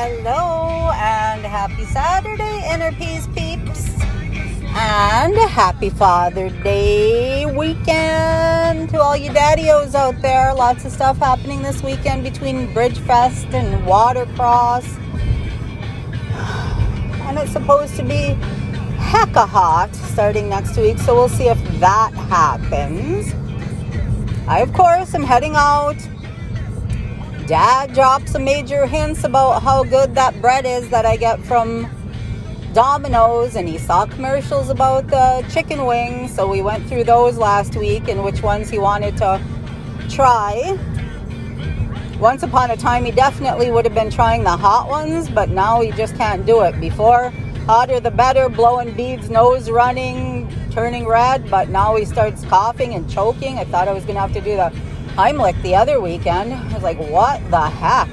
Hello and happy Saturday, Inner Peace peeps. And happy Father Day weekend to all you daddios out there. Lots of stuff happening this weekend between Bridgefest and Watercross. And it's supposed to be hecka hot starting next week, so we'll see if that happens. I, of course, am heading out Dad dropped some major hints about how good that bread is that I get from Domino's, and he saw commercials about the chicken wings. So we went through those last week and which ones he wanted to try. Once upon a time, he definitely would have been trying the hot ones, but now he just can't do it. Before, hotter the better, blowing beads, nose running, turning red, but now he starts coughing and choking. I thought I was going to have to do the Heimlich the other weekend. I was like, what the heck?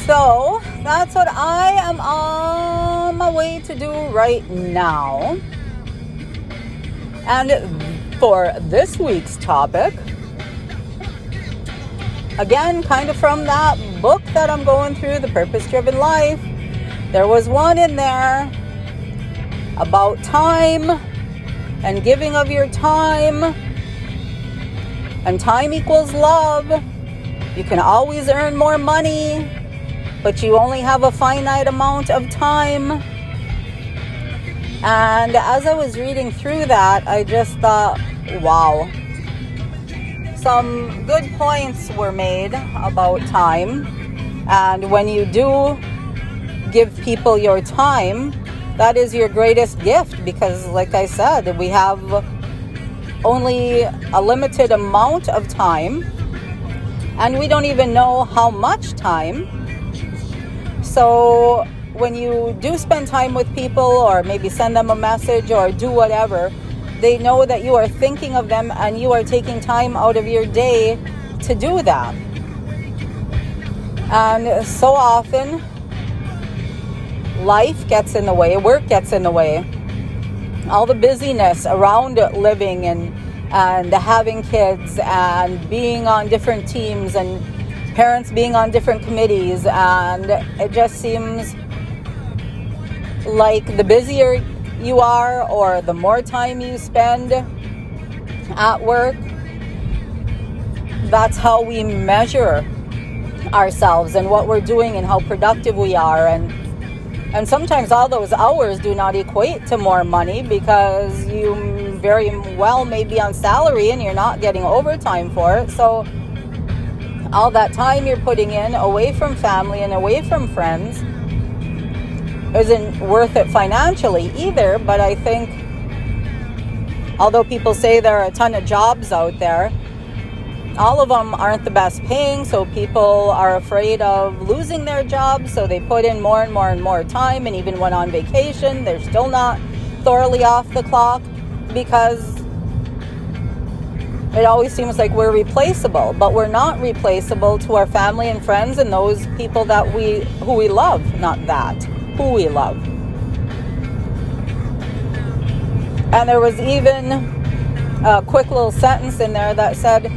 So that's what I am on my way to do right now. And for this week's topic, again, kind of from that book that I'm going through, The Purpose Driven Life, there was one in there about time and giving of your time and time equals love. You can always earn more money, but you only have a finite amount of time. And as I was reading through that, I just thought, wow. Some good points were made about time. And when you do give people your time, that is your greatest gift because, like I said, we have only a limited amount of time, and we don't even know how much time. So, when you do spend time with people, or maybe send them a message, or do whatever, they know that you are thinking of them and you are taking time out of your day to do that. And so often, life gets in the way, work gets in the way all the busyness around living and and having kids and being on different teams and parents being on different committees. And it just seems like the busier you are or the more time you spend at work that's how we measure ourselves and what we're doing and how productive we are. And and sometimes all those hours do not equate to more money because you very well may be on salary and you're not getting overtime for it. So, all that time you're putting in away from family and away from friends isn't worth it financially either. But I think, although people say there are a ton of jobs out there, all of them aren't the best paying, so people are afraid of losing their jobs, so they put in more and more and more time. And even when on vacation, they're still not thoroughly off the clock because it always seems like we're replaceable, but we're not replaceable to our family and friends and those people that we who we love, not that, who we love. And there was even a quick little sentence in there that said,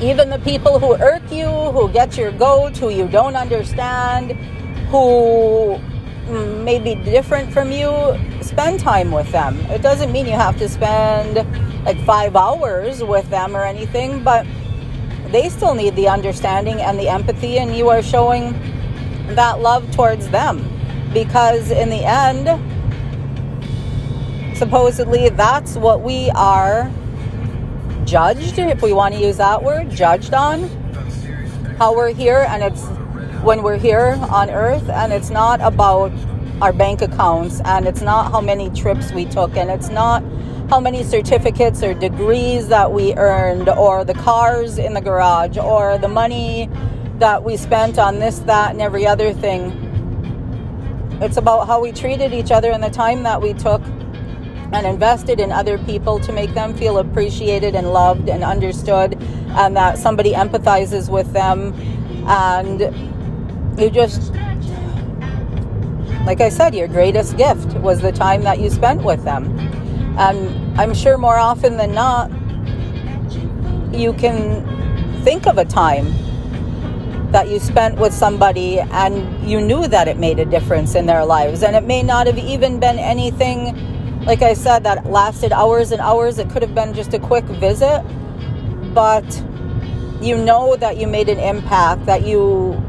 even the people who irk you, who get your goat, who you don't understand, who mm, may be different from you, spend time with them. It doesn't mean you have to spend like five hours with them or anything, but they still need the understanding and the empathy, and you are showing that love towards them because, in the end, supposedly that's what we are judged, if we want to use that word, judged on how we're here, and it's when we're here on earth, and it's not about our bank accounts, and it's not how many trips we took, and it's not how many certificates or degrees that we earned, or the cars in the garage, or the money that we spent on this, that, and every other thing. It's about how we treated each other and the time that we took and invested in other people to make them feel appreciated and loved and understood, and that somebody empathizes with them. And you just like I said, your greatest gift was the time that you spent with them. And I'm sure more often than not, you can think of a time that you spent with somebody and you knew that it made a difference in their lives. And it may not have even been anything, like I said, that lasted hours and hours. It could have been just a quick visit. But you know that you made an impact, that you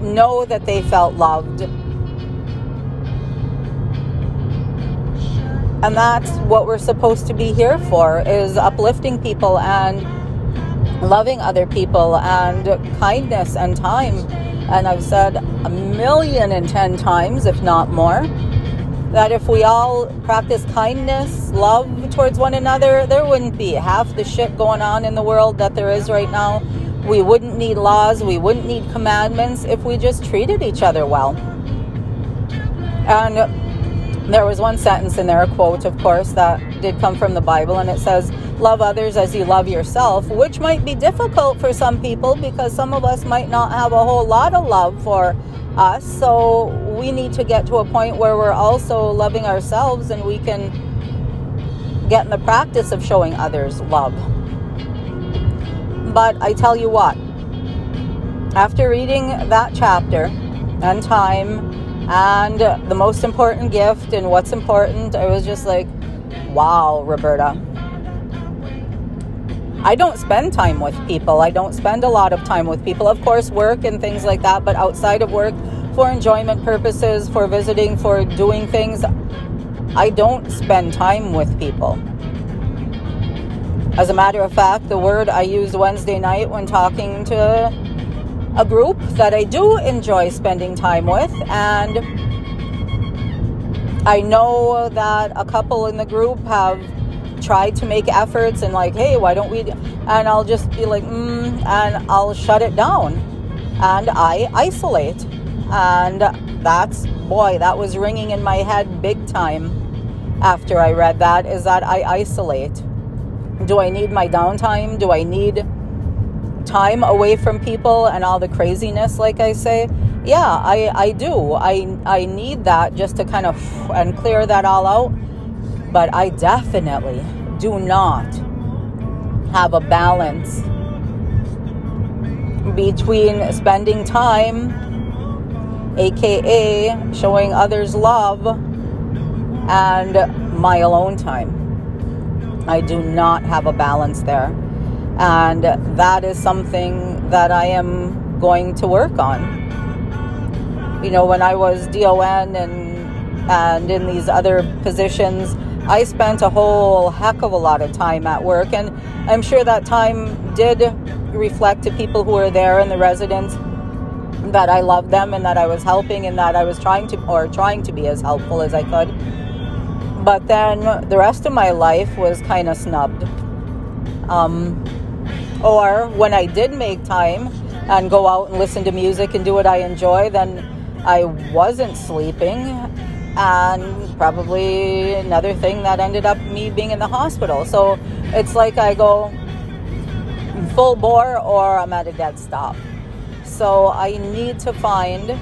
know that they felt loved. And that's what we're supposed to be here for is uplifting people and loving other people and kindness and time. And I've said a million and ten times, if not more, that if we all practice kindness, love towards one another, there wouldn't be half the shit going on in the world that there is right now. We wouldn't need laws, we wouldn't need commandments if we just treated each other well. And there was one sentence in there, a quote, of course, that did come from the Bible, and it says, Love others as you love yourself, which might be difficult for some people because some of us might not have a whole lot of love for us. So we need to get to a point where we're also loving ourselves and we can get in the practice of showing others love. But I tell you what, after reading that chapter and time and the most important gift and what's important, I was just like, wow, Roberta. I don't spend time with people. I don't spend a lot of time with people. Of course, work and things like that, but outside of work, for enjoyment purposes, for visiting, for doing things, I don't spend time with people. As a matter of fact, the word I used Wednesday night when talking to a group that I do enjoy spending time with, and I know that a couple in the group have tried to make efforts and like, hey, why don't we? And I'll just be like, mm, and I'll shut it down, and I isolate, and that's boy, that was ringing in my head big time after I read that. Is that I isolate do I need my downtime? Do I need time away from people and all the craziness, like I say? Yeah, I, I do. I, I need that just to kind of and clear that all out. But I definitely do not have a balance between spending time, aka showing others love, and my alone time. I do not have a balance there. And that is something that I am going to work on. You know, when I was DON and and in these other positions, I spent a whole heck of a lot of time at work and I'm sure that time did reflect to people who were there and the residents that I loved them and that I was helping and that I was trying to or trying to be as helpful as I could but then the rest of my life was kind of snubbed. Um, or when I did make time and go out and listen to music and do what I enjoy, then I wasn't sleeping. And probably another thing that ended up me being in the hospital. So it's like I go full bore or I'm at a dead stop. So I need to find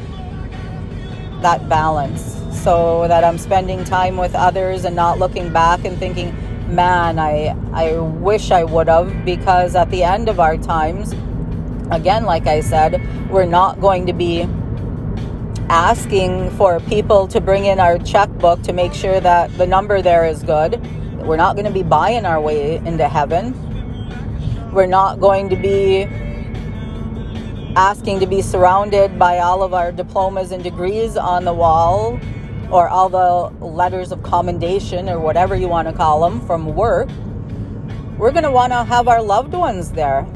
that balance so that I'm spending time with others and not looking back and thinking, man, I, I wish I would have, because at the end of our times, again, like I said, we're not going to be asking for people to bring in our checkbook to make sure that the number there is good. We're not going to be buying our way into heaven. We're not going to be asking to be surrounded by all of our diplomas and degrees on the wall or all the letters of commendation or whatever you want to call them from work, we're going to want to have our loved ones there.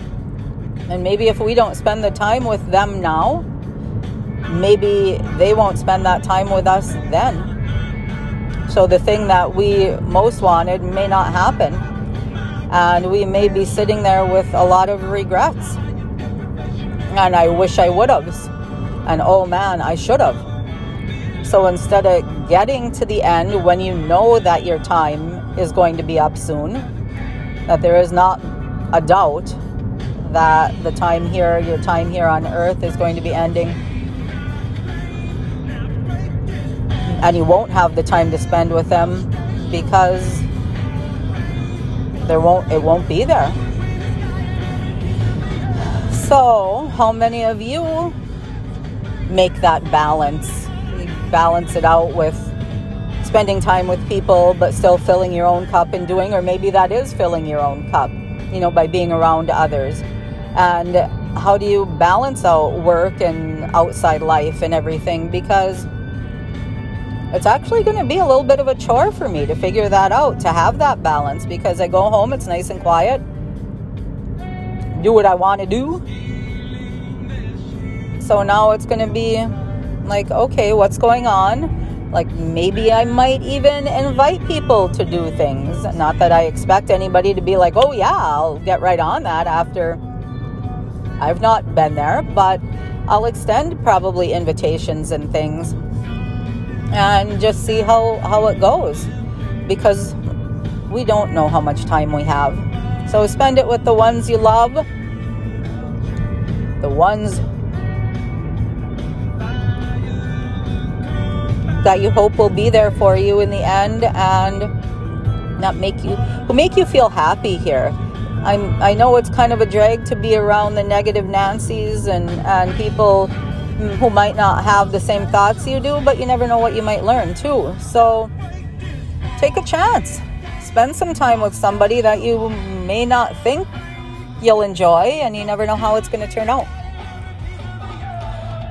And maybe if we don't spend the time with them now, maybe they won't spend that time with us then. So the thing that we most wanted may not happen. And we may be sitting there with a lot of regrets. And I wish I would have. And oh man, I should have. So instead of getting to the end when you know that your time is going to be up soon, that there is not a doubt that the time here, your time here on earth is going to be ending. And you won't have the time to spend with them because there won't it won't be there. So, how many of you make that balance? Balance it out with spending time with people, but still filling your own cup and doing, or maybe that is filling your own cup, you know, by being around others. And how do you balance out work and outside life and everything? Because it's actually going to be a little bit of a chore for me to figure that out, to have that balance, because I go home, it's nice and quiet, do what I want to do. So now it's going to be like, okay, what's going on? Like maybe I might even invite people to do things. Not that I expect anybody to be like, oh yeah, I'll get right on that after I've not been there, but I'll extend probably invitations and things and just see how, how it goes because we don't know how much time we have. So spend it with the ones you love, the ones that you hope will be there for you in the end and not make you will make you feel happy here. I'm I know it's kind of a drag to be around the negative Nancy's and and people who might not have the same thoughts you do, but you never know what you might learn too. So take a chance. Spend some time with somebody that you may not think you'll enjoy, and you never know how it's going to turn out.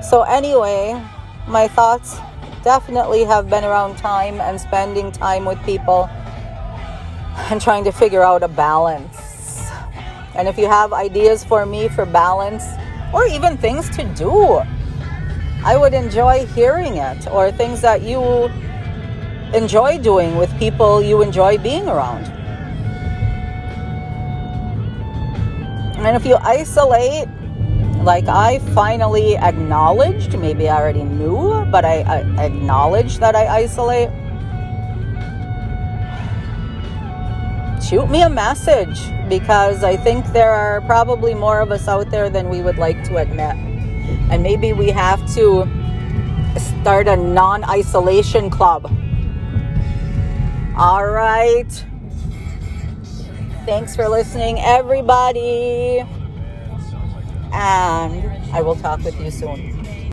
So, anyway, my thoughts definitely have been around time and spending time with people and trying to figure out a balance. And if you have ideas for me for balance or even things to do, I would enjoy hearing it or things that you enjoy doing with people you enjoy being around. And if you isolate, like I finally acknowledged, maybe I already knew, but I, I that I isolate. Shoot me a message because I think there are probably more of us out there than we would like to admit. And maybe we have to start a non isolation club. All right. Thanks for listening, everybody. And I will talk with you soon.